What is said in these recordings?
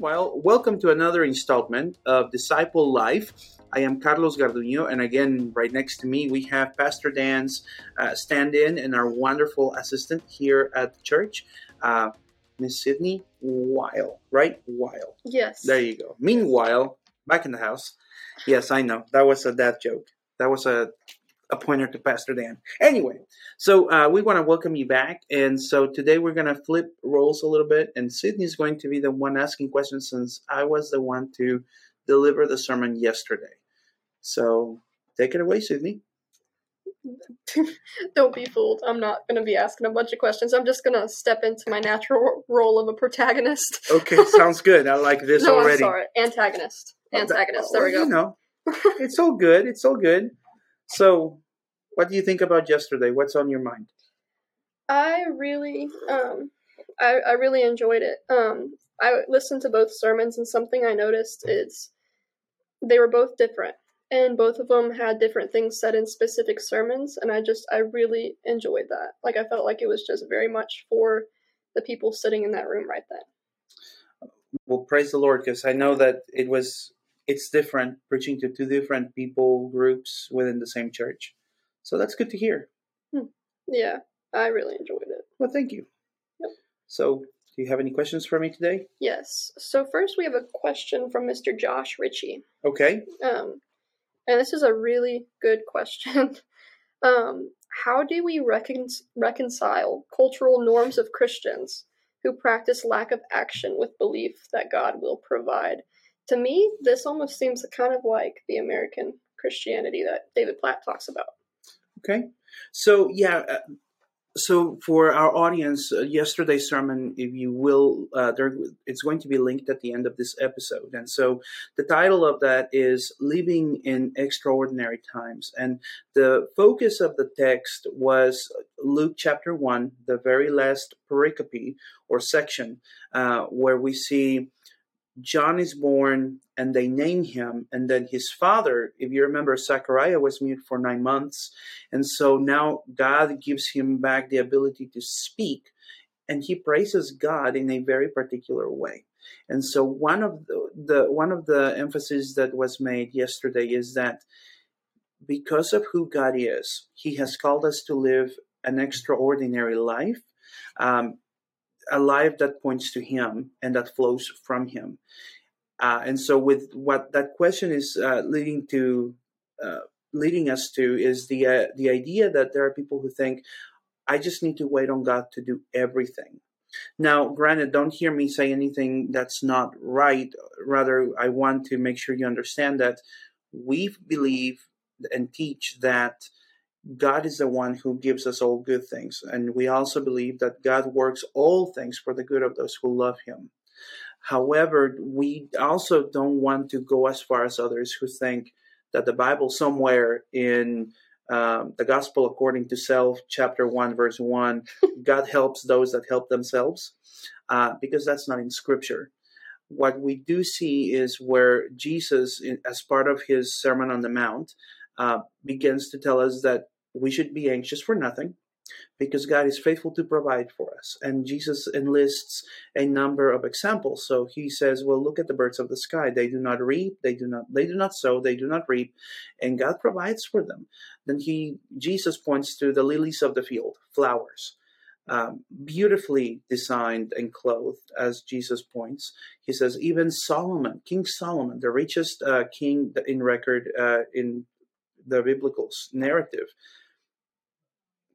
Meanwhile, welcome to another installment of Disciple Life. I am Carlos Garduño, and again, right next to me, we have Pastor Dan's uh, stand in and our wonderful assistant here at the church, uh, Miss Sidney Weyel, right? Weyel. Yes. There you go. Meanwhile, back in the house. Yes, I know. That was a dad joke. That was a a pointer to Pastor Dan. Anyway, so uh, we want to welcome you back. And so today we're going to flip roles a little bit, and Sidney's going to be the one asking questions since I was the one to deliver the sermon yesterday. So take it away, Sidney. Don't be fooled. I'm not going to be asking a bunch of questions. I'm just going to step into my natural role of a protagonist. Okay, sounds good. I like this no, already. I'm sorry. Antagonist. Antagonist. There we go. You know, it's all good. It's all good. So, what do you think about yesterday? What's on your mind? I really, um, I, I really enjoyed it. Um, I listened to both sermons, and something I noticed is they were both different, and both of them had different things said in specific sermons, and I just, I really enjoyed that. Like, I felt like it was just very much for the people sitting in that room right then. Well, praise the Lord, because I know that it was it's different preaching to two different people groups within the same church. So that's good to hear. Yeah, I really enjoyed it. Well, thank you. Yep. So, do you have any questions for me today? Yes. So first, we have a question from Mr. Josh Ritchie. Okay. Um, and this is a really good question. um, how do we recon- reconcile cultural norms of Christians who practice lack of action with belief that God will provide? To me, this almost seems kind of like the American Christianity that David Platt talks about. Okay. So, yeah. Uh, so, for our audience, uh, yesterday's sermon, if you will, uh, it's going to be linked at the end of this episode. And so, the title of that is Living in Extraordinary Times. And the focus of the text was Luke chapter 1, the very last pericope or section, uh, where we see John is born and they name him. And then his father, if you remember, Zechariah was mute for nine months. And so now God gives him back the ability to speak. And he praises God in a very particular way. And so one of the, the one of the emphasis that was made yesterday is that because of who God is, He has called us to live an extraordinary life. Um, a life that points to him and that flows from him uh, and so with what that question is uh, leading to uh, leading us to is the uh, the idea that there are people who think i just need to wait on god to do everything now granted don't hear me say anything that's not right rather i want to make sure you understand that we believe and teach that God is the one who gives us all good things. And we also believe that God works all things for the good of those who love Him. However, we also don't want to go as far as others who think that the Bible, somewhere in um, the Gospel according to self, chapter 1, verse 1, God helps those that help themselves, uh, because that's not in Scripture. What we do see is where Jesus, as part of his Sermon on the Mount, uh, begins to tell us that we should be anxious for nothing because God is faithful to provide for us. And Jesus enlists a number of examples. So he says, well, look at the birds of the sky. They do not reap, they do not they do not sow, they do not reap, and God provides for them. Then he Jesus points to the lilies of the field, flowers. Um, beautifully designed and clothed, as Jesus points. He says, even Solomon, King Solomon, the richest uh, king in record uh, in the biblical narrative,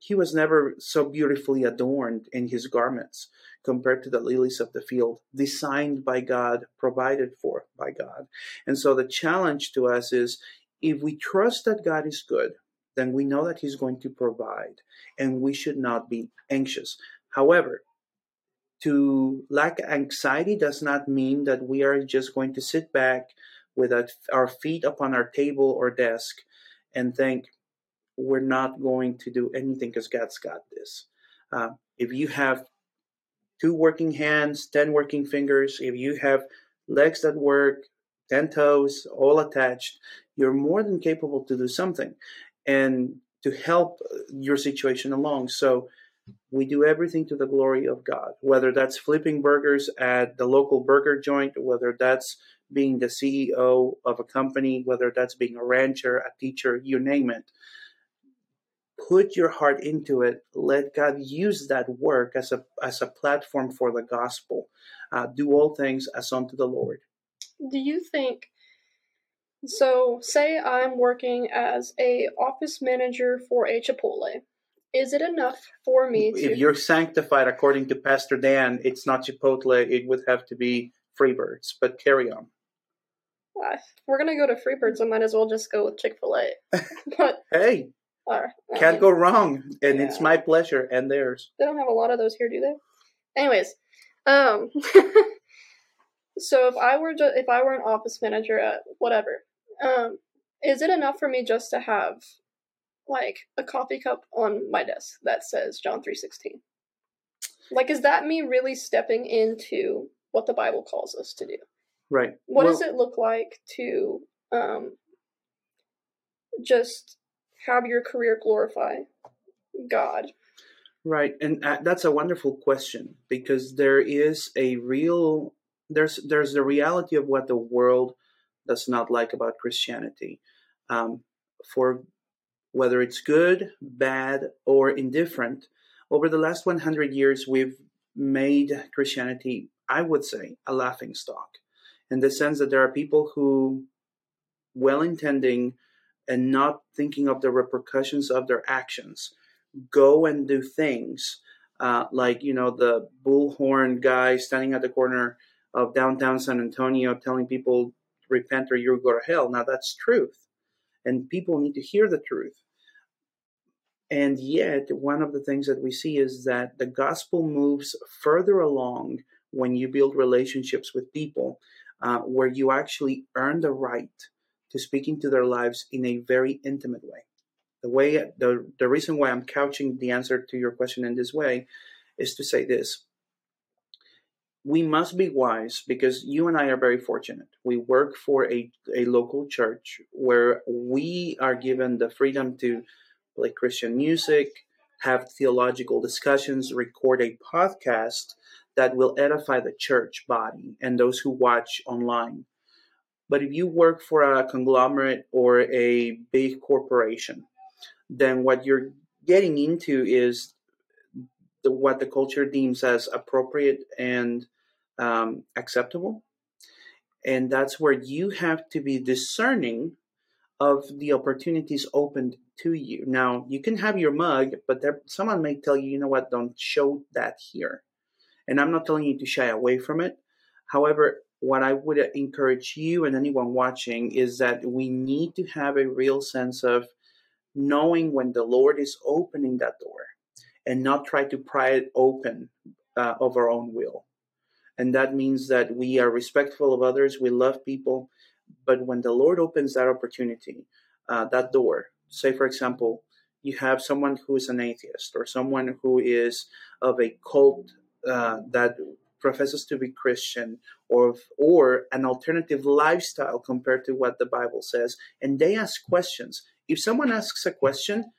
he was never so beautifully adorned in his garments compared to the lilies of the field, designed by God, provided for by God. And so the challenge to us is if we trust that God is good, then we know that he's going to provide, and we should not be anxious. However, to lack anxiety does not mean that we are just going to sit back with our feet upon our table or desk and think we're not going to do anything because God's got this. Uh, if you have two working hands, 10 working fingers, if you have legs that work, 10 toes, all attached, you're more than capable to do something and to help your situation along. So we do everything to the glory of God, whether that's flipping burgers at the local burger joint, whether that's being the CEO of a company, whether that's being a rancher, a teacher, you name it. Put your heart into it. Let God use that work as a as a platform for the gospel. Uh, do all things as unto the Lord. Do you think? So, say I'm working as a office manager for a Chipotle is it enough for me to... If you're sanctified according to Pastor Dan, it's not Chipotle, it would have to be Freebirds, but carry on. Uh, we're going to go to Freebirds, I might as well just go with Chick fil A. but Hey, uh, can't go wrong, and yeah. it's my pleasure and theirs. They don't have a lot of those here, do they? Anyways, um, so if I were ju- if I were an office manager at whatever, um, is it enough for me just to have like a coffee cup on my desk that says John 3:16. Like is that me really stepping into what the Bible calls us to do? Right. What well, does it look like to um just have your career glorify God? Right. And uh, that's a wonderful question because there is a real there's there's the reality of what the world does not like about Christianity. Um, for whether it's good, bad, or indifferent, over the last 100 years, we've made Christianity, I would say, a laughing stock in the sense that there are people who, well intending and not thinking of the repercussions of their actions, go and do things uh, like, you know, the bullhorn guy standing at the corner of downtown San Antonio telling people, repent or you'll go to hell. Now, that's truth. And people need to hear the truth. And yet, one of the things that we see is that the gospel moves further along when you build relationships with people uh, where you actually earn the right to speak into their lives in a very intimate way. The way the, the reason why I'm couching the answer to your question in this way is to say this. We must be wise because you and I are very fortunate. We work for a, a local church where we are given the freedom to play Christian music, have theological discussions, record a podcast that will edify the church body and those who watch online. But if you work for a conglomerate or a big corporation, then what you're getting into is the, what the culture deems as appropriate and um, acceptable. And that's where you have to be discerning of the opportunities opened to you. Now, you can have your mug, but there, someone may tell you, you know what, don't show that here. And I'm not telling you to shy away from it. However, what I would encourage you and anyone watching is that we need to have a real sense of knowing when the Lord is opening that door and not try to pry it open uh, of our own will. And that means that we are respectful of others, we love people, but when the Lord opens that opportunity, uh, that door, say for example, you have someone who is an atheist or someone who is of a cult uh, that professes to be Christian or or an alternative lifestyle compared to what the Bible says, and they ask questions. If someone asks a question,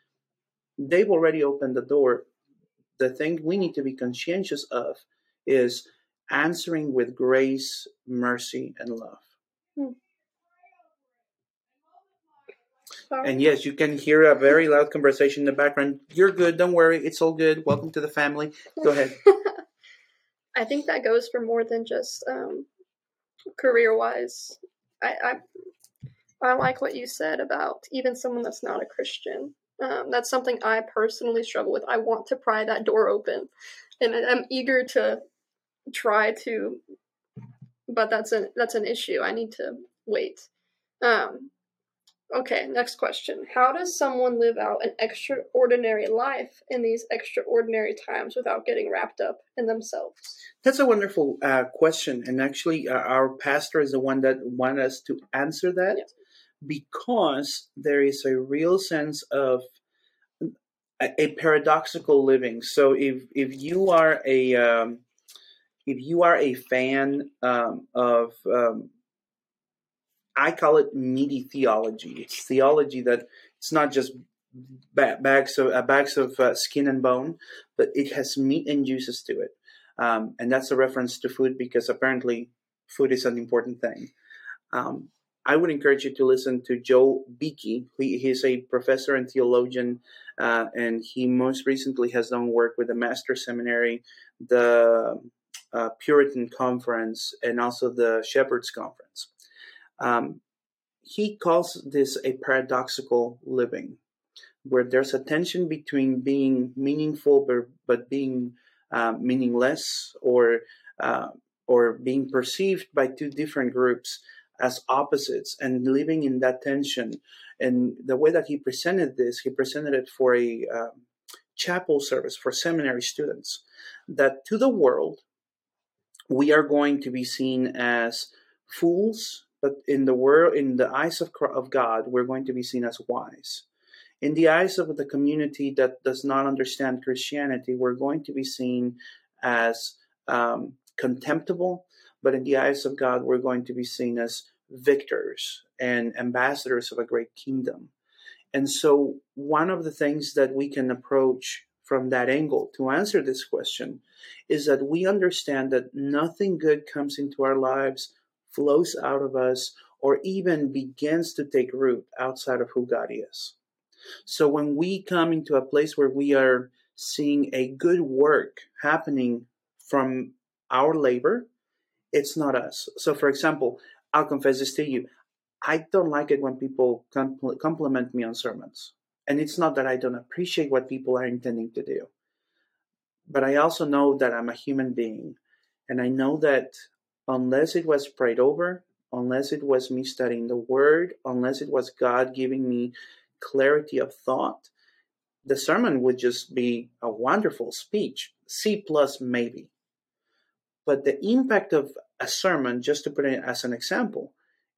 they've already opened the door. The thing we need to be conscientious of is answering with grace, mercy, and love. Hmm. And yes, you can hear a very loud conversation in the background. You're good. Don't worry. It's all good. Welcome to the family. Go ahead. I think that goes for more than just um, career wise. I, I, I like what you said about even someone that's not a Christian. Um, that's something I personally struggle with. I want to pry that door open, and I'm eager to try to, but that's an that's an issue. I need to wait. Um, Okay, next question. How does someone live out an extraordinary life in these extraordinary times without getting wrapped up in themselves? That's a wonderful uh, question. And actually, uh, our pastor is the one that wanted us to answer that yes. because there is a real sense of a, a paradoxical living. So if, if you are a. Um, if you are a fan um, of um, I call it meaty theology. It's theology that it's not just bags of uh, bags of uh, skin and bone, but it has meat and juices to it, um, and that's a reference to food because apparently food is an important thing. Um, I would encourage you to listen to Joel Beeke. He, he's a professor and theologian, uh, and he most recently has done work with the Master Seminary, the uh, Puritan Conference, and also the Shepherds Conference. Um, he calls this a paradoxical living, where there's a tension between being meaningful but, but being uh, meaningless, or uh, or being perceived by two different groups as opposites and living in that tension. And the way that he presented this, he presented it for a um, chapel service for seminary students. That to the world, we are going to be seen as fools, but in the world, in the eyes of, of God, we're going to be seen as wise. In the eyes of the community that does not understand Christianity, we're going to be seen as um, contemptible, but in the eyes of God, we're going to be seen as victors and ambassadors of a great kingdom. And so, one of the things that we can approach from that angle to answer this question is that we understand that nothing good comes into our lives, flows out of us, or even begins to take root outside of who God is. So, when we come into a place where we are seeing a good work happening from our labor, it's not us. So, for example, I'll confess this to you. I don't like it when people compl- compliment me on sermons. And it's not that I don't appreciate what people are intending to do, but I also know that I'm a human being. And I know that unless it was prayed over, unless it was me studying the word, unless it was God giving me clarity of thought, the sermon would just be a wonderful speech. C plus maybe. But the impact of a sermon, just to put it as an example,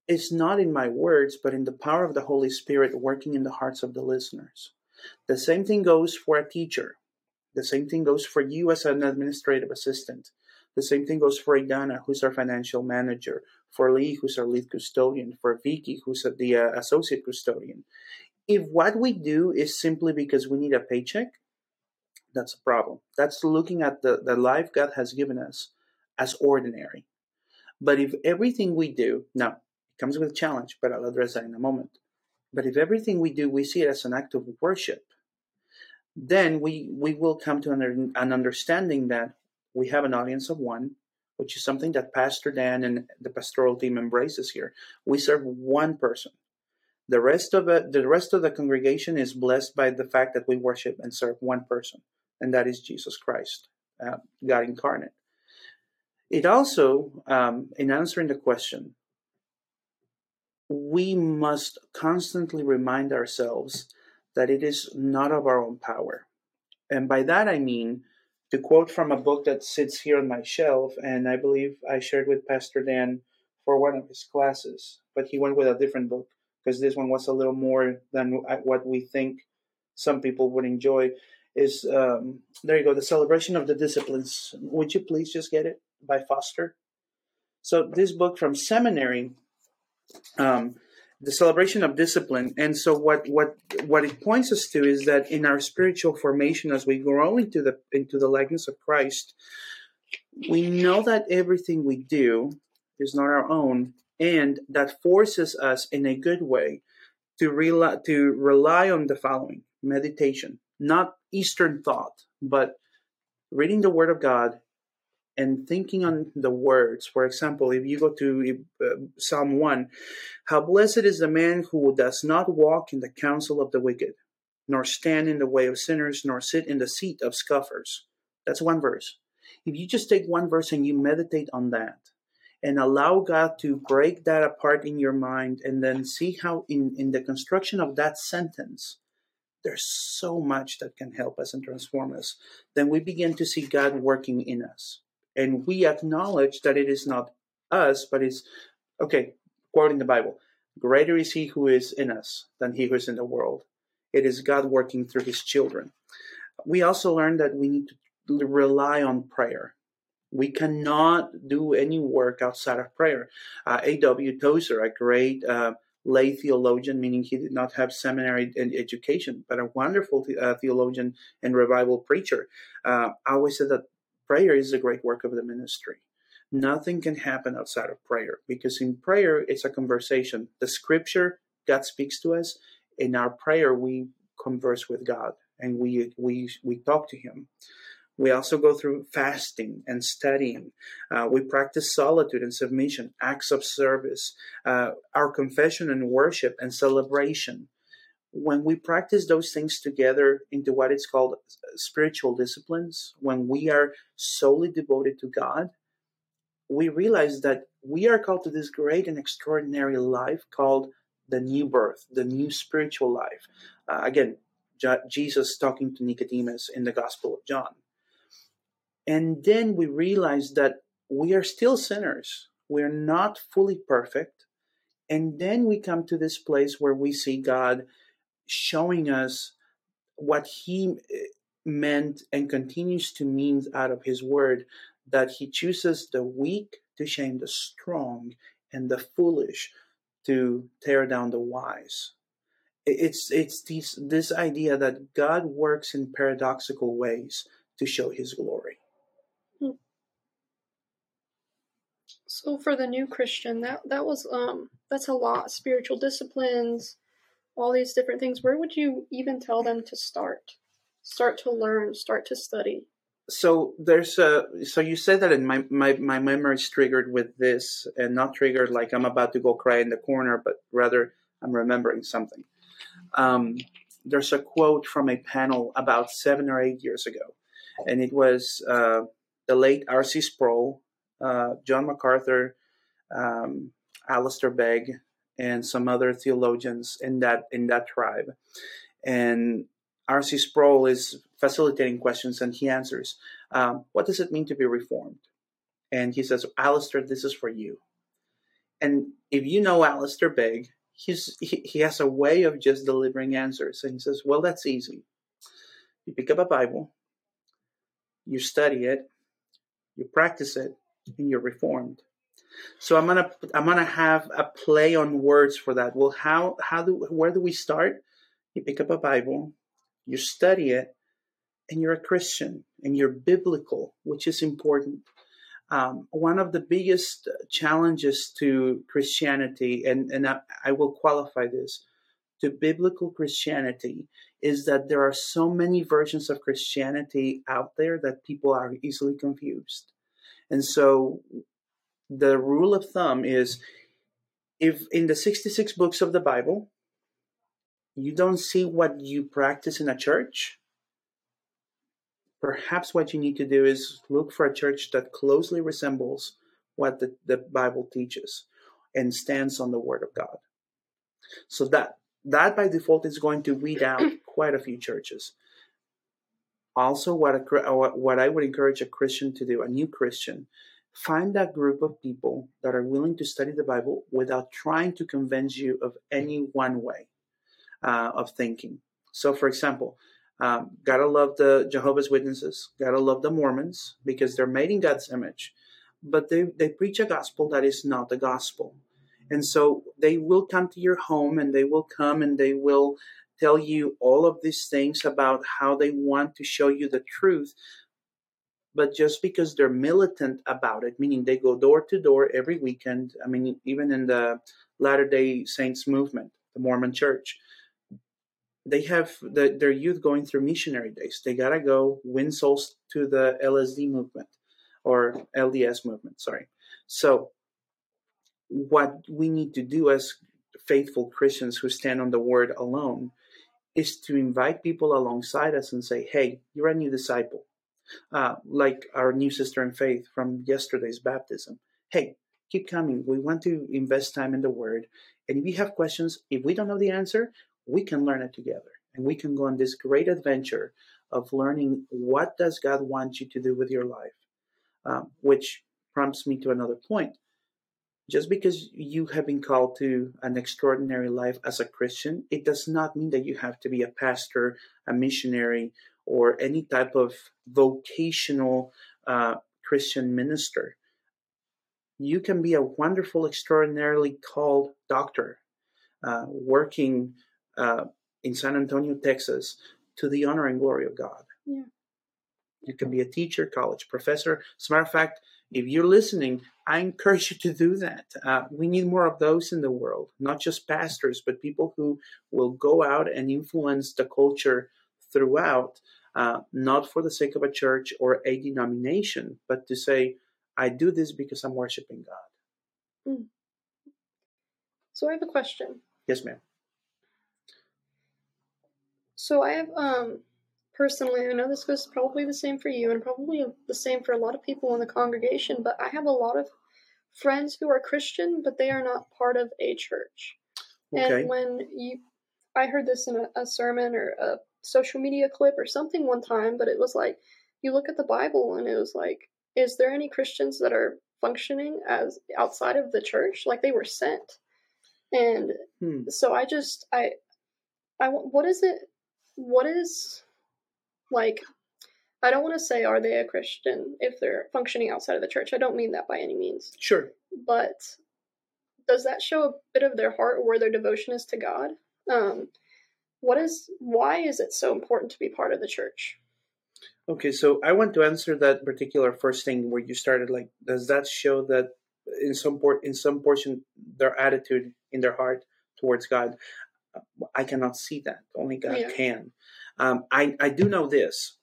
is not in my words, but in the power of the Holy Spirit working in the hearts of the listeners. The same thing goes for a teacher. The same thing goes for you as an administrative assistant. The same thing goes for Idana, who's our financial manager, for Lee, who's our lead custodian, for Vicky, who's the uh, associate custodian. If what we do is simply because we need a paycheck, that's a problem. That's looking at the, the life God has given us as ordinary. But if everything we do, now it comes with a challenge, but I'll address that in a moment. But if everything we do, we see it as an act of worship, then we, we will come to an, an understanding that we have an audience of one, which is something that Pastor Dan and the pastoral team embraces here. We serve one person. The rest of the rest of the congregation is blessed by the fact that we worship and serve one person, and that is Jesus Christ, uh, God incarnate. It also, um, in answering the question, we must constantly remind ourselves that it is not of our own power. And by that I mean, to quote from a book that sits here on my shelf, and I believe I shared with Pastor Dan for one of his classes, but he went with a different book because this one was a little more than what we think some people would enjoy. Is um, there you go, the celebration of the disciplines. Would you please just get it? by Foster. So this book from seminary, um, the celebration of discipline, and so what what what it points us to is that in our spiritual formation, as we grow into the into the likeness of Christ, we know that everything we do is not our own, and that forces us in a good way to rely to rely on the following meditation, not Eastern thought, but reading the Word of God and thinking on the words. For example, if you go to uh, Psalm 1, how blessed is the man who does not walk in the counsel of the wicked, nor stand in the way of sinners, nor sit in the seat of scoffers. That's one verse. If you just take one verse and you meditate on that, and allow God to break that apart in your mind, and then see how, in, in the construction of that sentence, there's so much that can help us and transform us. Then we begin to see God working in us and we acknowledge that it is not us, but it's okay, quoting the Bible Greater is he who is in us than he who is in the world. It is God working through his children. We also learn that we need to rely on prayer. We cannot do any work outside of prayer. Uh, A.W. Tozer, a great uh, lay theologian, meaning he did not have seminary education, but a wonderful uh, theologian and revival preacher. Uh, always said that prayer is a great work of the ministry. Nothing can happen outside of prayer because in prayer it's a conversation. The scripture, God speaks to us. In our prayer, we converse with God and we we we talk to Him. We also go through fasting and studying. Uh, we practice solitude and submission, acts of service, uh, our confession and worship and celebration. When we practice those things together into what is called spiritual disciplines, when we are solely devoted to God, we realize that we are called to this great and extraordinary life called the new birth, the new spiritual life. Uh, again, Jesus talking to Nicodemus in the Gospel of John. And then we realize that we are still sinners. We're not fully perfect. And then we come to this place where we see God showing us what He eh, meant and continues to mean out of His Word that He chooses the weak to shame the strong and the foolish to tear down the wise. It's it's this this idea that God works in paradoxical ways to show His glory. So for the new Christian, that that was um that's a lot. Spiritual disciplines, all these different things. Where would you even tell them to start? Start to learn, start to study. So there's a so you said that in my my my memory is triggered with this and not triggered like I'm about to go cry in the corner, but rather I'm remembering something. Um, there's a quote from a panel about seven or eight years ago, and it was uh, the late R.C. Sproul uh, John MacArthur, um, Alistair Begg, and some other theologians in that in that tribe. And R.C. Sproul is facilitating questions, and he answers, um, "What does it mean to be reformed?" And he says, "Alistair, this is for you." And if you know Alistair Begg, he's he, he has a way of just delivering answers. And he says, "Well, that's easy. You pick up a Bible, you study it, you practice it, and you're reformed. So I'm gonna I'm gonna have a play on words for that. Well, how how do where do we start? You pick up a Bible, you study it, and you're a Christian and you're biblical, which is important. Um, one of the biggest challenges to Christianity, and, and I, I will qualify this, to biblical Christianity is that there are so many versions of Christianity out there that people are easily confused. And so the rule of thumb is if in the 66 books of the Bible, you don't see what you practice in a church, perhaps what you need to do is look for a church that closely resembles what the, the Bible teaches and stands on the Word of God. So that that by default is going to weed out quite a few churches also what a, what I would encourage a Christian to do, a new Christian, find that group of people that are willing to study the Bible without trying to convince you of any one way uh, of thinking. So, for example, um, gotta love the Jehovah's Witnesses, gotta love the Mormons because they're made in God's image, but they, they preach a gospel that is not the gospel. And so they will come to your home and they will come and they will tell you all of these things about how they want to show you the truth. But just because they're militant about it, meaning they go door to door every weekend, I mean, even in the Latter day Saints movement, the Mormon church, they have the, their youth going through missionary days. They got to go win souls to the LSD movement or LDS movement, sorry. So, what we need to do as faithful Christians who stand on the word alone is to invite people alongside us and say, hey, you're a new disciple. Uh, like our new sister in faith from yesterday's baptism. Hey, keep coming. We want to invest time in the Word. And if you have questions, if we don't know the answer, we can learn it together. And we can go on this great adventure of learning what does God want you to do with your life, um, which prompts me to another point just because you have been called to an extraordinary life as a Christian, it does not mean that you have to be a pastor, a missionary, or any type of vocational uh, Christian minister. You can be a wonderful, extraordinarily called doctor, uh, working uh, in San Antonio, Texas, to the honor and glory of God. Yeah. You can be a teacher, college professor. As a matter of fact, if you're listening, I encourage you to do that. Uh, we need more of those in the world, not just pastors, but people who will go out and influence the culture throughout, uh, not for the sake of a church or a denomination, but to say, I do this because I'm worshiping God. Mm. So I have a question. Yes, ma'am. So I have um personally, I know this goes probably the same for you and probably the same for a lot of people in the congregation, but I have a lot of friends who are Christian, but they are not part of a church. Okay. And when you, I heard this in a, a sermon or a social media clip or something one time, but it was like, you look at the Bible and it was like, is there any Christians that are functioning as outside of the church? Like they were sent. And Hmm. so I just, I, I, what is it? What is like I don't want to say are they a Christian if they're functioning outside of the church. I don't mean that by any means. Sure. But does that show a bit of their heart or where their devotion is to God? Um, what is why is it so important to be part of the church? Okay, so I want to answer that particular first thing where you started. Like, does that show that in some port, in some portion, their attitude in their heart towards God? I cannot see that. Only God Yeah. can. Um, I I do know this.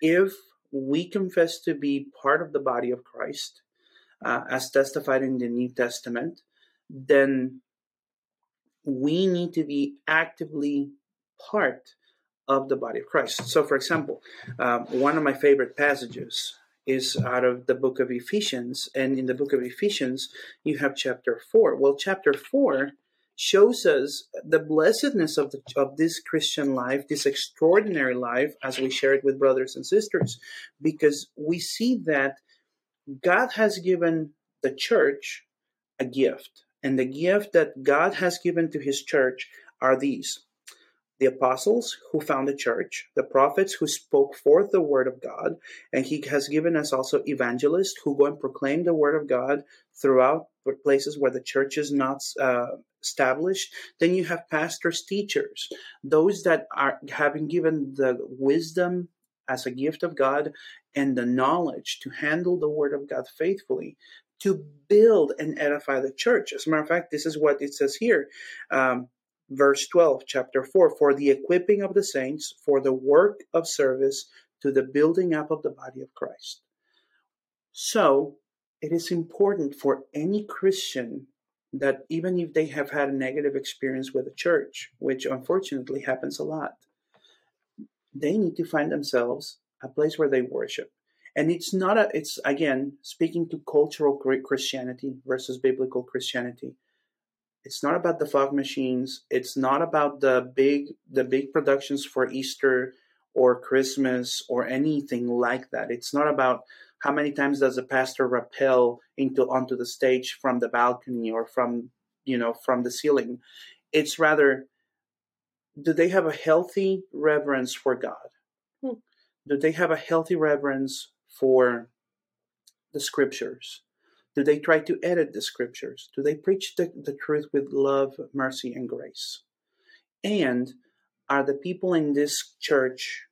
If we confess to be part of the body of Christ, uh, as testified in the New Testament, then we need to be actively part of the body of Christ. So, for example, um, one of my favorite passages is out of the book of Ephesians. And in the book of Ephesians, you have chapter 4. Well, chapter 4 shows us the blessedness of, the, of this Christian life, this extraordinary life, as we share it with brothers and sisters, because we see that God has given the church a gift. And the gift that God has given to his church are these the apostles who found the church, the prophets who spoke forth the word of God, and he has given us also evangelists who go and proclaim the word of God throughout places where the church is not uh, established. Then you have pastors, teachers, those that are having given the wisdom as a gift of God and the knowledge to handle the word of God faithfully to build and edify the church. As a matter of fact, this is what it says here. Um, verse 12, chapter 4 for the equipping of the saints, for the work of service to the building up of the body of Christ. So, it is important for any Christian that even if they have had a negative experience with the church, which unfortunately happens a lot, they need to find themselves a place where they worship. And it's not a, it's again, speaking to cultural Christianity versus biblical Christianity. It's not about the fog machines. It's not about the big the big productions for easter or christmas or anything like that. It's not about how many times does a pastor rappel into onto the stage from the balcony or from you know from the ceiling. It's rather do they have a healthy reverence for god? Hmm. do they have a healthy reverence for the scriptures do they try to edit the scriptures? Do they preach the, the truth with love, mercy, and grace? And are the people in this church,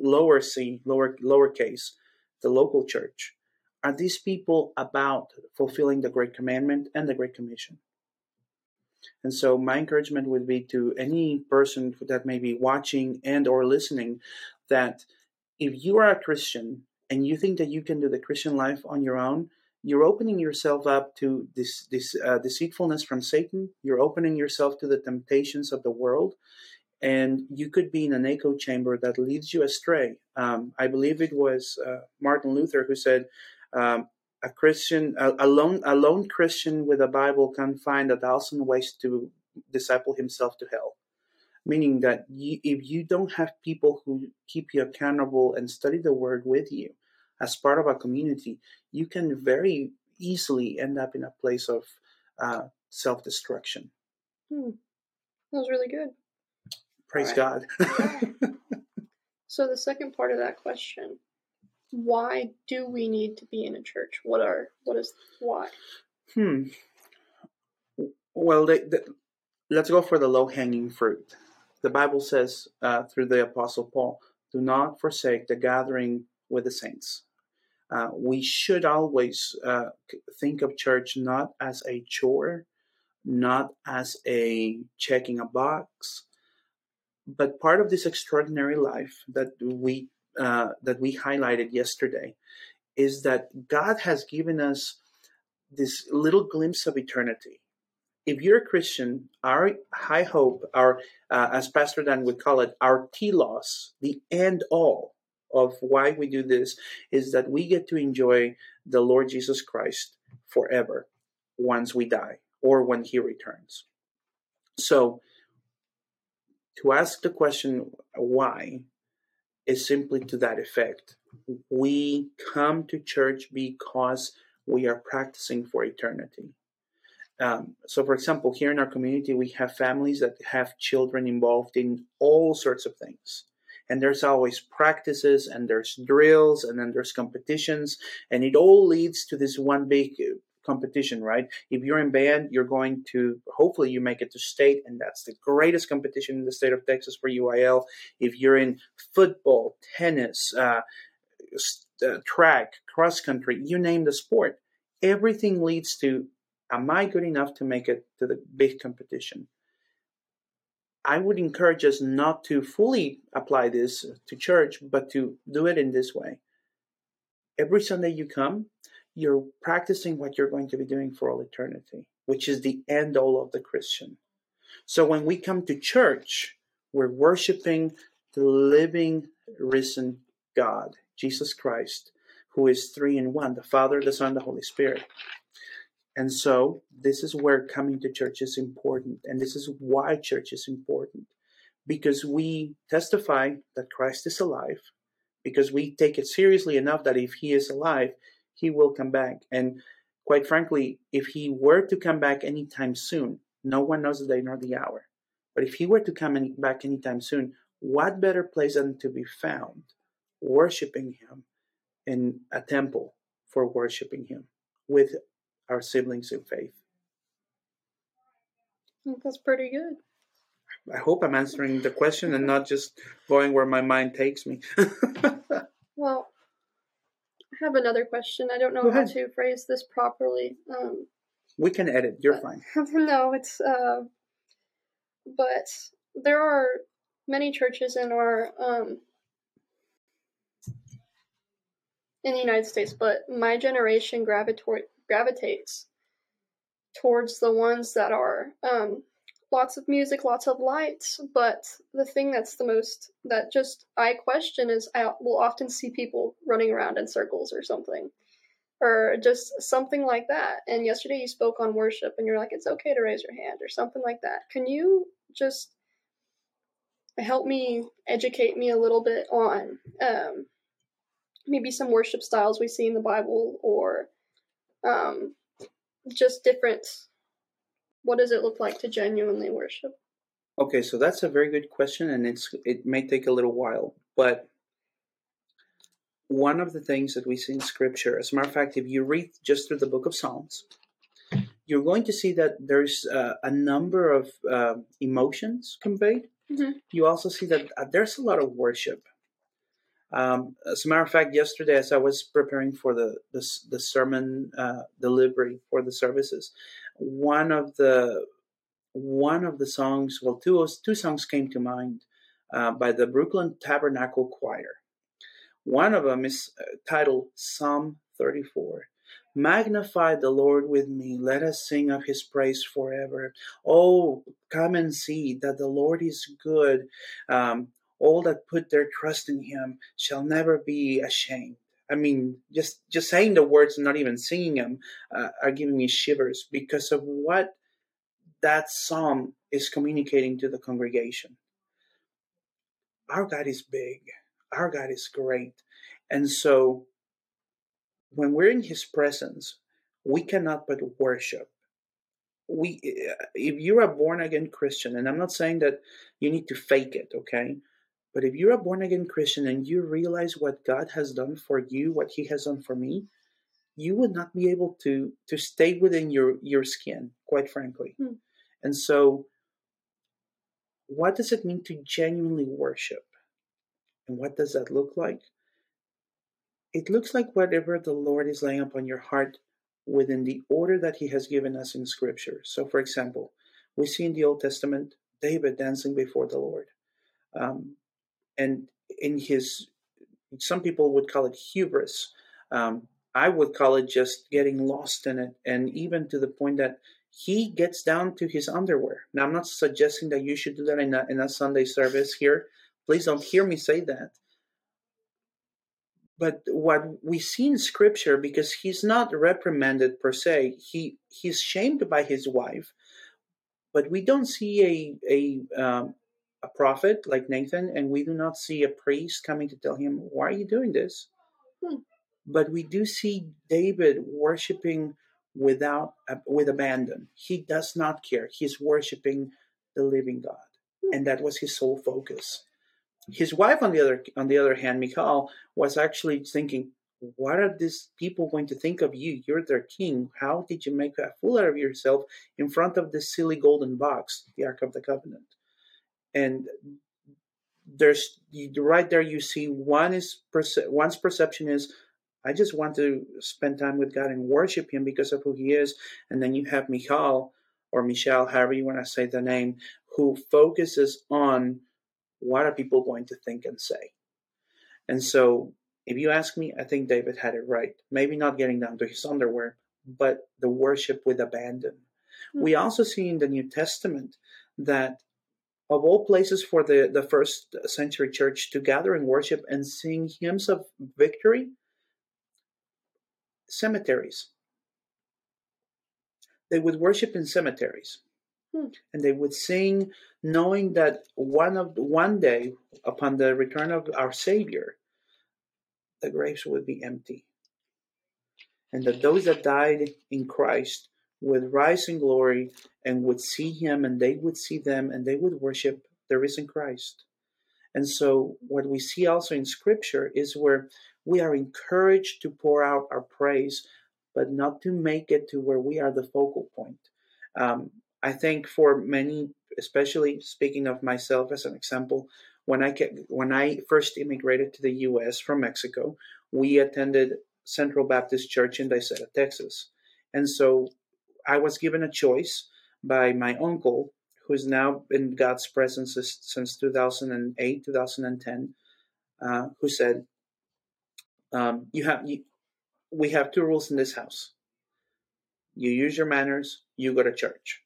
lower C, lower lowercase, the local church, are these people about fulfilling the Great Commandment and the Great Commission? And so my encouragement would be to any person that may be watching and or listening that if you are a Christian and you think that you can do the Christian life on your own, you're opening yourself up to this this uh, deceitfulness from Satan. You're opening yourself to the temptations of the world, and you could be in an echo chamber that leads you astray. Um, I believe it was uh, Martin Luther who said, um, "A Christian, a, a lone, a lone Christian with a Bible can find a thousand ways to disciple himself to hell." Meaning that you, if you don't have people who keep you accountable and study the Word with you, as part of a community, you can very easily end up in a place of uh, self destruction. Hmm. That was really good. Praise Alright. God. So the second part of that question, why do we need to be in a church? What are what is why? hmm. Well, they, they, let's go for the low hanging fruit. The Bible says uh, through the Apostle Paul, do not forsake the gathering with the saints. Uh, we should always uh, think of church not as a chore, not as a checking a box, but part of this extraordinary life that we uh, that we highlighted yesterday is that God has given us this little glimpse of eternity. If you're a Christian, our high hope, our uh, as Pastor Dan would call it, our telos, the end all of why we do this is that we get to enjoy the Lord Jesus Christ forever once we die or when he returns. So, to ask the question why is simply to that effect. We come to church because we are practicing for eternity. Um, so, for example, here in our community, we have families that have children involved in all sorts of things and there's always practices and there's drills and then there's competitions. And it all leads to this one big uh, competition right? If you're in band you're going to hopefully you make it to state and that's the greatest competition in the state of texas for uil if you're in football tennis uh, uh, track cross country you name the sport everything leads to am i good enough to make it to the big competition I would encourage us not to fully apply this to church, but to do it in this way. Every Sunday you come, you're practicing what you're going to be doing for all eternity, which is the end all of the Christian. So when we come to church, we're worshiping the living, risen God, Jesus Christ, who is three in one the Father, the Son, the Holy Spirit. And so, this is where coming to church is important. And this is why church is important. Because we testify that Christ is alive, because we take it seriously enough that if he is alive, he will come back. And quite frankly, if he were to come back anytime soon, no one knows the day nor the hour. But if he were to come any, back anytime soon, what better place than to be found worshiping him in a temple for worshiping him with our siblings in faith. That's pretty good. I hope I'm answering the question and not just going where my mind takes me. well, I have another question. I don't know how to phrase this properly. Um, we can edit. You're fine. no, it's. Uh, but there are many churches in our um, in the United States, but my generation gravitate gravitates towards the ones that are um, lots of music, lots of lights. But the thing that's the most that just I question is I will often see people running around in circles or something, or just something like that. And yesterday you spoke on worship, and you're like, it's okay to raise your hand or something like that. Can you just help me educate me a little bit on um, maybe some worship styles we see in the Bible or um, just different. What does it look like to genuinely worship? Okay, so that's a very good question, and it's it may take a little while, but one of the things that we see in Scripture, as a matter of fact, if you read just through the Book of Psalms, you're going to see that there's uh, a number of uh, emotions conveyed. Mm-hmm. You also see that uh, there's a lot of worship. Um, as a matter of fact, yesterday, as I was preparing for the the, the sermon uh, delivery for the services, one of the one of the songs, well, two two songs came to mind uh, by the Brooklyn Tabernacle Choir. One of them is uh, titled Psalm 34. Magnify the Lord with me. Let us sing of his praise forever. Oh, come and see that the Lord is good. Um, all that put their trust in him shall never be ashamed. I mean, just just saying the words and not even singing them uh, are giving me shivers because of what that psalm is communicating to the congregation. Our God is big. Our God is great. And so when we're in his presence, we cannot but worship. We if you're a born again Christian, and I'm not saying that you need to fake it, okay? But if you're a born again Christian and you realize what God has done for you, what He has done for me, you would not be able to to stay within your your skin, quite frankly. Hmm. And so what does it mean to genuinely worship? And what does that look like? It looks like whatever the Lord is laying upon your heart within the order that He has given us in Scripture. So, for example, we see in the Old Testament David dancing before the Lord. Um, and in his, some people would call it hubris. Um, I would call it just getting lost in it, and even to the point that he gets down to his underwear. Now, I'm not suggesting that you should do that in a, in a Sunday service here. Please don't hear me say that. But what we see in Scripture, because he's not reprimanded per se, he he's shamed by his wife, but we don't see a a um, a prophet like Nathan, and we do not see a priest coming to tell him, "Why are you doing this?" Hmm. But we do see David worshiping without uh, with abandon. He does not care. He's worshiping the living God, hmm. and that was his sole focus. His wife, on the other on the other hand, Michal, was actually thinking, "What are these people going to think of you? You're their king. How did you make a fool out of yourself in front of this silly golden box, the Ark of the Covenant?" And there's right there you see one is one's perception is I just want to spend time with God and worship Him because of who He is. And then you have Michal or Michelle, however you want to say the name, who focuses on what are people going to think and say. And so, if you ask me, I think David had it right. Maybe not getting down to his underwear, but the worship with abandon. Mm-hmm. We also see in the New Testament that of all places for the, the first century church to gather and worship and sing hymns of victory cemeteries. They would worship in cemeteries. Hmm. And they would sing knowing that one of one day upon the return of our Savior, the graves would be empty. And that those that died in Christ would rise in glory and would see him and they would see them and they would worship the risen Christ. And so, what we see also in Scripture is where we are encouraged to pour out our praise, but not to make it to where we are the focal point. Um, I think for many, especially speaking of myself as an example, when I when I first immigrated to the U.S. from Mexico, we attended Central Baptist Church in Daycetta, Texas, and so I was given a choice by my uncle, who's now in God's presence since 2008, 2010, uh, who said, um, "You have you, we have two rules in this house. You use your manners. You go to church."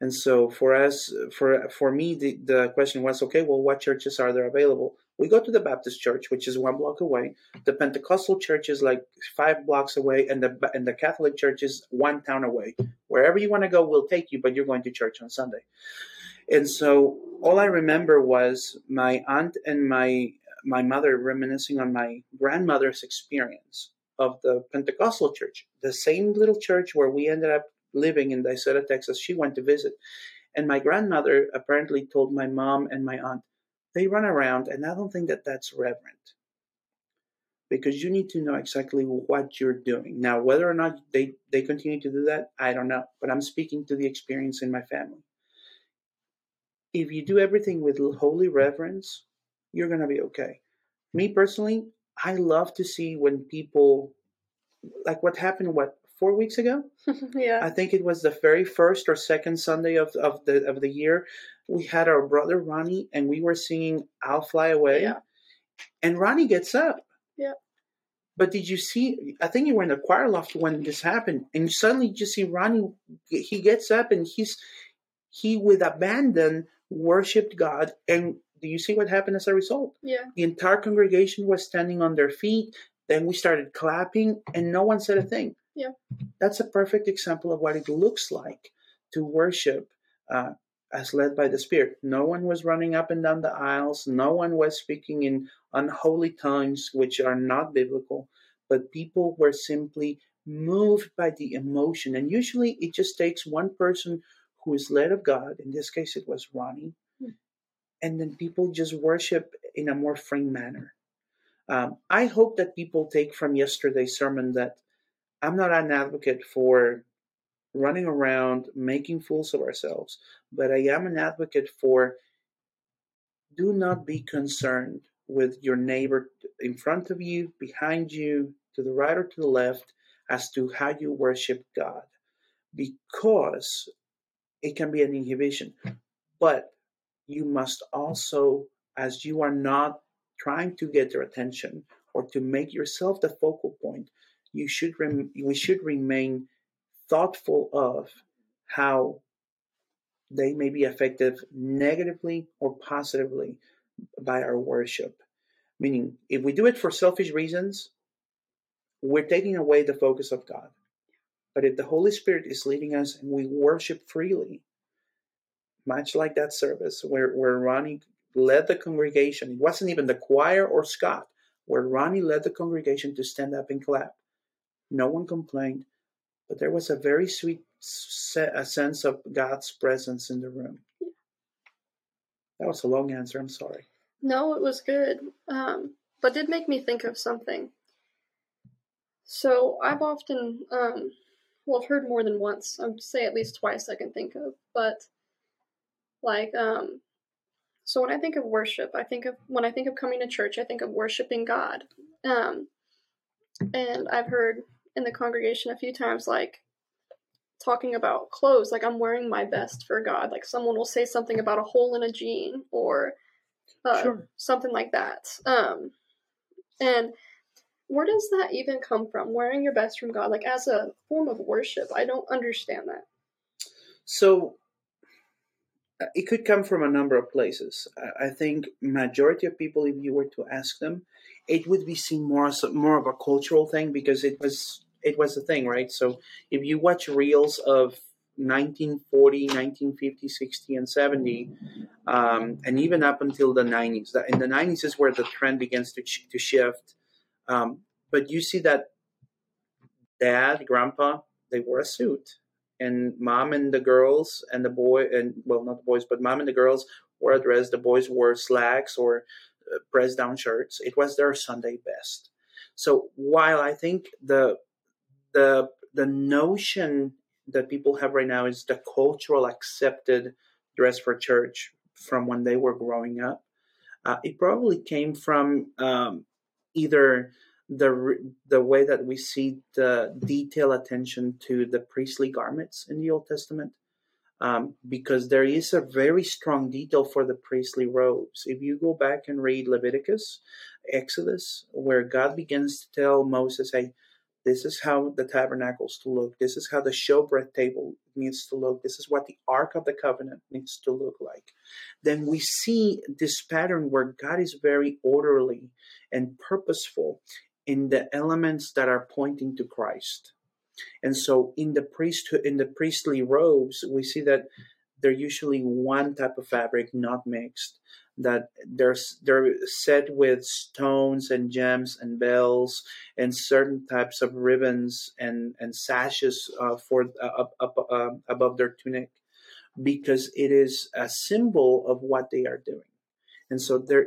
And so for us, for for me, the, the question was, okay, well, what churches are there available? We go to the Baptist church, which is one block away. The Pentecostal church is like five blocks away, and the and the Catholic church is one town away. Wherever you want to go, we'll take you, but you're going to church on Sunday. And so all I remember was my aunt and my my mother reminiscing on my grandmother's experience of the Pentecostal church, the same little church where we ended up living in Daycetta, Texas. She went to visit. And my grandmother apparently told my mom and my aunt, they run around, and I don't think that that's reverent. Because you need to know exactly what you're doing. Now, whether or not they, they continue to do that, I don't know. But I'm speaking to the experience in my family. If you do everything with holy reverence, you're going to be okay. Me personally, I love to see when people, like what happened, what, four weeks ago. yeah. I think it was the very first or second Sunday of, of the of the year. We had our brother Ronnie and we were singing I'll Fly Away. Yeah. And Ronnie gets up. Yeah. But did you see? I think you were in the choir loft when this happened, and suddenly you just see Ronnie. He gets up and he's he with abandon worshipped God. And do you see what happened as a result? Yeah. The entire congregation was standing on their feet. Then we started clapping, and no one said a thing. Yeah. That's a perfect example of what it looks like to worship uh, as led by the Spirit. No one was running up and down the aisles. No one was speaking in unholy tongues, which are not biblical, but people were simply moved by the emotion. And usually it just takes one person who is led of God. In this case, it was Ronnie. Hmm. And then people just worship in a more free manner. Um, I hope that people take from yesterday's sermon that I'm not an advocate for running around making fools of ourselves, but I am an advocate for do not be concerned with your neighbor in front of you, behind you, to the right or to the left, as to how you worship God, because it can be an inhibition. But you must also, as you are not trying to get their attention or to make yourself the focal point, you should rem- we should remain thoughtful of how they may be affected negatively or positively by our worship. Meaning, if we do it for selfish reasons, we're taking away the focus of God. But if the Holy Spirit is leading us and we worship freely, much like that service where, where Ronnie led the congregation, it wasn't even the choir or Scott, where Ronnie led the congregation to stand up and clap. No one complained, but there was a very sweet a sense of God's presence in the room. That was a long answer. I'm sorry. No, it was good, um, but did make me think of something. So I've often, um, well, I've heard more than once. I'd say at least twice I can think of, but like, um, so when I think of worship, I think of when I think of coming to church, I think of worshiping God. Um, and I've heard in the congregation a few times, like talking about clothes, like I'm wearing my best for God. Like someone will say something about a hole in a jean or uh, sure. something like that. Um, and where does that even come from? Wearing your best from God, like as a form of worship? I don't understand that. So uh, it could come from a number of places. I think majority of people, if you were to ask them, it would be seen more as a, more of a cultural thing because it was it was a thing, right? So if you watch reels of 1940, 1950, 60, and 70, um, and even up until the 90s. In the 90s is where the trend begins to, to shift. Um, but you see that dad, grandpa, they wore a suit, and mom and the girls and the boy, and well, not the boys, but mom and the girls wore a dress. The boys wore slacks or uh, pressed down shirts. It was their Sunday best. So while I think the the the notion that people have right now is the cultural accepted dress for church from when they were growing up. Uh, it probably came from um, either the the way that we see the detail attention to the priestly garments in the Old Testament, um, because there is a very strong detail for the priestly robes. If you go back and read Leviticus, Exodus, where God begins to tell Moses, "Hey, this is how the tabernacles to look. This is how the showbread table needs to look. This is what the Ark of the Covenant needs to look like. Then we see this pattern where God is very orderly and purposeful in the elements that are pointing to Christ. And so in the priesthood, in the priestly robes, we see that they're usually one type of fabric, not mixed that they're they're set with stones and gems and bells and certain types of ribbons and and sashes uh, for uh, up, up uh, above their tunic because it is a symbol of what they are doing. And so there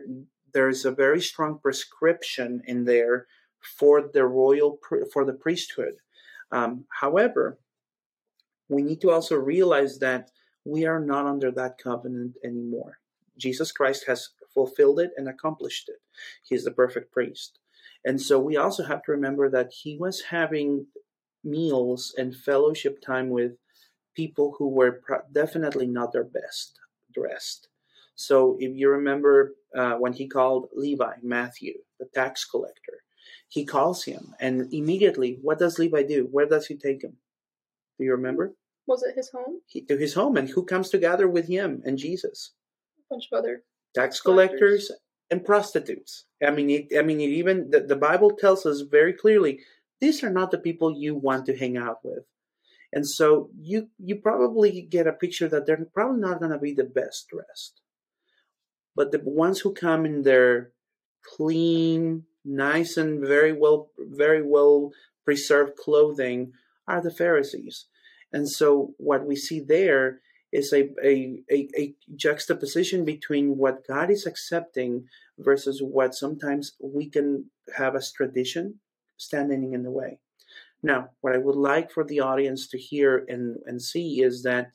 there's a very strong prescription in there for the royal for the priesthood. Um, however we need to also realize that we are not under that covenant anymore Jesus Christ has fulfilled it and accomplished it. He is the perfect priest. And so we also have to remember that he was having meals and fellowship time with people who were definitely not their best dressed. So if you remember uh, when he called Levi, Matthew, the tax collector, he calls him, and immediately, what does Levi do? Where does he take him? Do you remember? Was it his home? He, to his home, and who comes together with him and Jesus? Bunch of other tax collectors, collectors and prostitutes. I mean, it, I mean, it even the, the Bible tells us very clearly these are not the people you want to hang out with, and so you you probably get a picture that they're probably not going to be the best dressed, but the ones who come in their clean, nice, and very well very well preserved clothing are the Pharisees, and so what we see there is a, a, a, a, juxtaposition between what God is accepting versus what sometimes we can have as tradition standing in the way. Now, what I would like for the audience to hear and, and see is that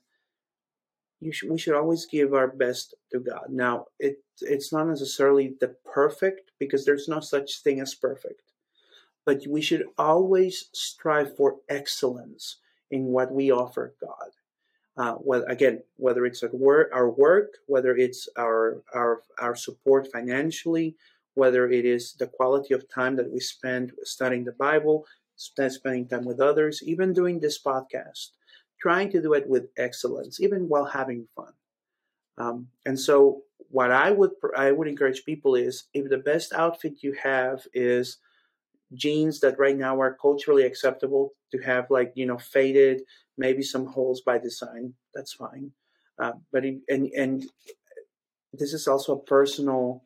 sh- we should always give our best to God. Now, it it's not necessarily the perfect because there's no such thing as perfect, but we should always strive for excellence in what we offer God. Uh, well, again, whether it's our work, whether it's our our our support financially, whether it is the quality of time that we spend studying the Bible, spending time with others, even doing this podcast, trying to do it with excellence, even while having fun. Um, and so, what I would I would encourage people is if the best outfit you have is jeans that right now are culturally acceptable to have like you know faded maybe some holes by design that's fine. Uh, but it, and and this is also a personal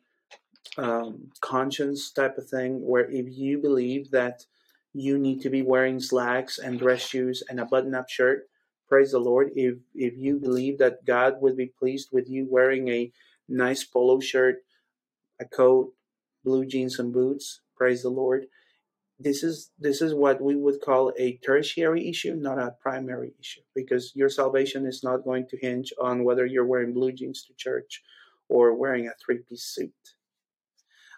um, conscience type of thing where if you believe that you need to be wearing slacks and dress shoes and a button-up shirt praise the lord. If if you believe that god would be pleased with you wearing a nice polo shirt a coat blue jeans and boots praise the lord this is this is what we would call a tertiary issue, not a primary issue, because your salvation is not going to hinge on whether you're wearing blue jeans to church or wearing a three-piece suit.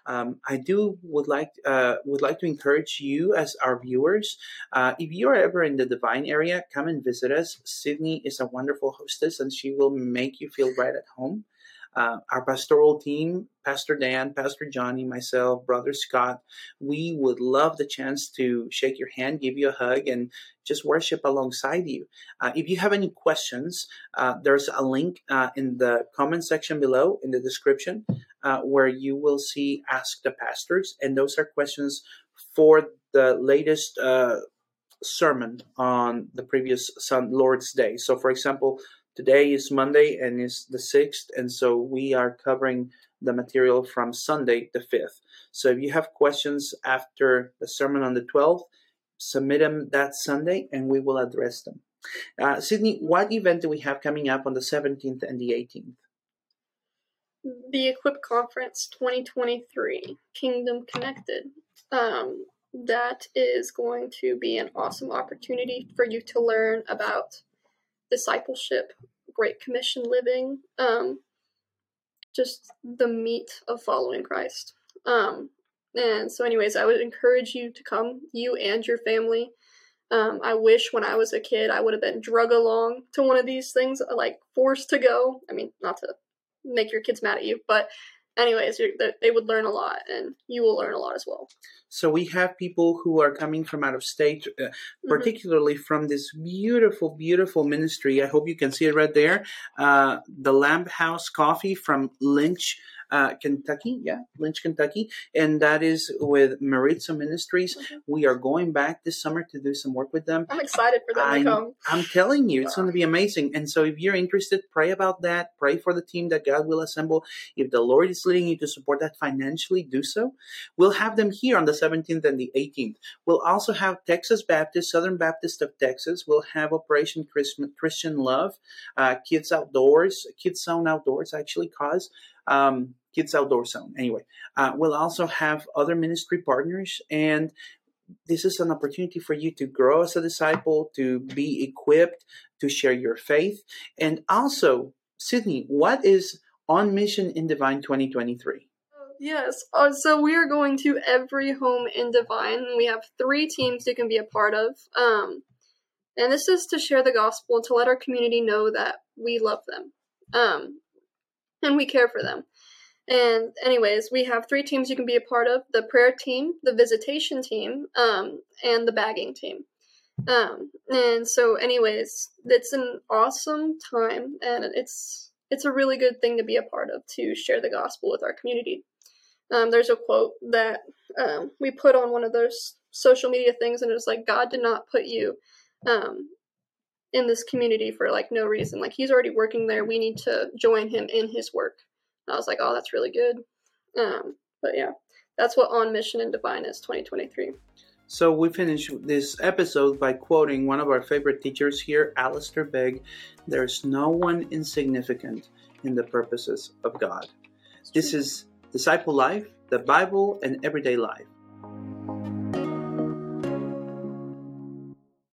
Um, I do would like uh, would like to encourage you as our viewers. Uh, if you are ever in the Devine area, come and visit us. Sidney is a wonderful hostess, and she will make you feel right at home. Uh, our pastoral team, Pastor Dan, Pastor Johnny, myself, Brother Scott, we would love the chance to shake your hand, give you a hug, and just worship alongside you. Uh, if you have any questions, uh, there's a link uh, in the comment section below in the description uh, where you will see Ask the Pastors, and those are questions for the latest uh, sermon on the previous Sun Lord's Day. So, for example, Today is Monday and is the 6th, and so we are covering the material from Sunday, the 5th. So if you have questions after the sermon on the 12th, submit them that Sunday and we will address them. Uh, Sidney, what event do we have coming up on the 17th and the 18th? The Equip Conference 2023, Kingdom Connected. Um, that is going to be an awesome opportunity for you to learn about discipleship, Great Commission living, um, just the meat of following Christ. Um, and so, anyways, I would encourage you to come, you and your family. Um, I wish when I was a kid I would have been drug along to one of these things, like forced to go. I mean, not to make your kids mad at you, but anyways, they would learn a lot, and you will learn a lot as well. So we have people who are coming from out of state, uh, mm-hmm. particularly mm-hmm. from this beautiful, beautiful ministry. I hope you can see it right there. Uh, the Lamb House Coffee from Lynch uh, Kentucky. Yeah, Lynch, Kentucky. And that is with Maritza Ministries. Mm-hmm. We are going back this summer to do some work with them. I'm excited for them I'm, to come. I'm telling you, it's going to be amazing. And so if you're interested, pray about that. Pray for the team that God will assemble. If the Lord is leading you to support that financially, do so. We'll have them here on the 17th and the 18th. We'll also have Texas Baptist, Southern Baptist of Texas. We'll have Operation Christian Love, uh, Kids Outdoors, Kids Zone Outdoors, actually, cause um, Kids Outdoor Zone. Anyway, uh, we'll also have other ministry partners, and this is an opportunity for you to grow as a disciple, to be equipped, to share your faith, and also, Sidney, what is on mission in Devine 2023? Yes. Uh, so we are going to every home in Devine. We have three teams you can be a part of. Um, and this is to share the gospel to let our community know that we love them. Um, and we care for them. And anyways, we have three teams you can be a part of: the prayer team, the visitation team, um, and the bagging team. Um, and so, anyways, it's an awesome time, and it's it's a really good thing to be a part of to share the gospel with our community. Um, there's a quote that um, we put on one of those social media things, and it's like God did not put you um, in this community for like no reason. Like He's already working there. We need to join Him in His work. I was like, oh, that's really good. Um, but yeah, that's what On Mission and Devine is 2023. So we finish this episode by quoting one of our favorite teachers here, Alistair Begg. There's no one insignificant in the purposes of God. This is DiscipleLife, the Bible, and everyday life.